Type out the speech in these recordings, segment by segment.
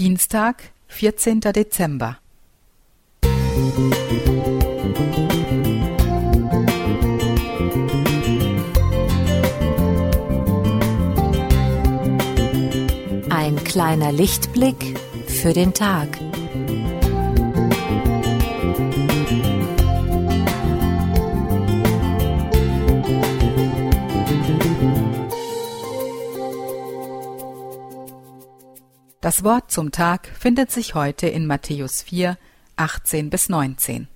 Dienstag, vierzehnter Dezember. Ein kleiner Lichtblick für den Tag. Das Wort zum Tag findet sich heute in Matthäus 4, 18 bis 19.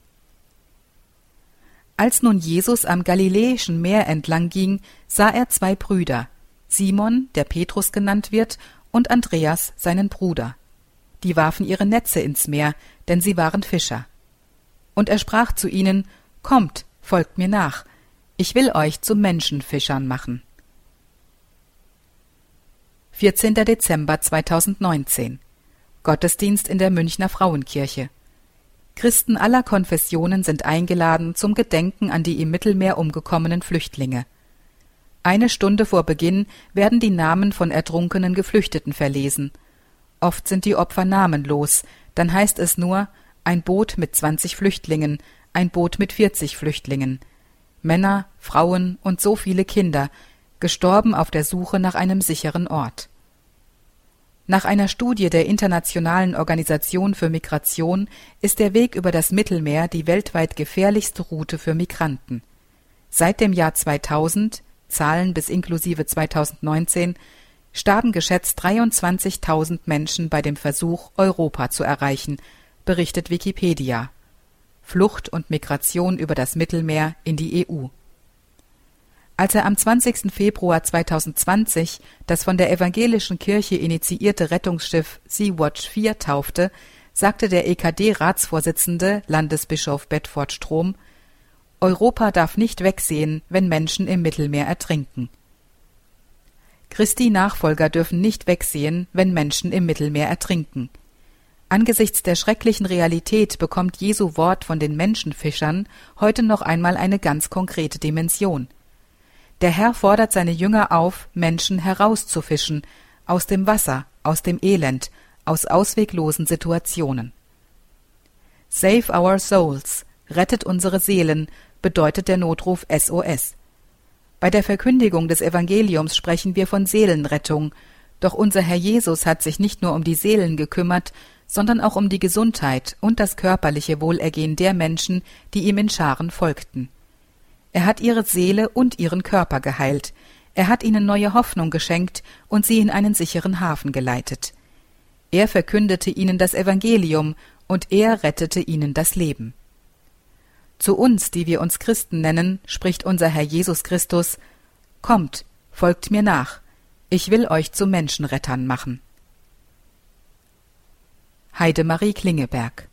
Als nun Jesus am Galiläischen Meer entlang ging, sah er zwei Brüder, Simon, der Petrus genannt wird, und Andreas, seinen Bruder. Die warfen ihre Netze ins Meer, denn sie waren Fischer. Und er sprach zu ihnen, Kommt, folgt mir nach, ich will euch zu Menschenfischern machen. 14. Dezember 2019 Gottesdienst in der Münchner Frauenkirche. Christen aller Konfessionen sind eingeladen zum Gedenken an die im Mittelmeer umgekommenen Flüchtlinge. Eine Stunde vor Beginn werden die Namen von ertrunkenen Geflüchteten verlesen. Oft sind die Opfer namenlos, dann heißt es nur ein Boot mit 20 Flüchtlingen, ein Boot mit 40 Flüchtlingen. Männer, Frauen und so viele Kinder, gestorben auf der Suche nach einem sicheren Ort. Nach einer Studie der Internationalen Organisation für Migration ist der Weg über das Mittelmeer die weltweit gefährlichste Route für Migranten. Seit dem Jahr 2000, Zahlen bis inklusive 2019, starben geschätzt 23.000 Menschen bei dem Versuch, Europa zu erreichen, berichtet Wikipedia. Flucht und Migration über das Mittelmeer in die EU. Als er am 20. Februar 2020 das von der evangelischen Kirche initiierte Rettungsschiff Sea-Watch 4 taufte, sagte der EKD-Ratsvorsitzende Landesbischof Bedford Strom, Europa darf nicht wegsehen, wenn Menschen im Mittelmeer ertrinken. Christi Nachfolger dürfen nicht wegsehen, wenn Menschen im Mittelmeer ertrinken. Angesichts der schrecklichen Realität bekommt Jesu Wort von den Menschenfischern heute noch einmal eine ganz konkrete Dimension. Der Herr fordert seine Jünger auf, Menschen herauszufischen, aus dem Wasser, aus dem Elend, aus ausweglosen Situationen. Save our souls, rettet unsere Seelen, bedeutet der Notruf SOS. Bei der Verkündigung des Evangeliums sprechen wir von Seelenrettung, doch unser Herr Jesus hat sich nicht nur um die Seelen gekümmert, sondern auch um die Gesundheit und das körperliche Wohlergehen der Menschen, die ihm in Scharen folgten. Er hat ihre Seele und ihren Körper geheilt. Er hat ihnen neue Hoffnung geschenkt und sie in einen sicheren Hafen geleitet. Er verkündete ihnen das Evangelium und er rettete ihnen das Leben. Zu uns, die wir uns Christen nennen, spricht unser Herr Jesus Christus Kommt, folgt mir nach, ich will euch zu Menschenrettern machen. Heidemarie Klingeberg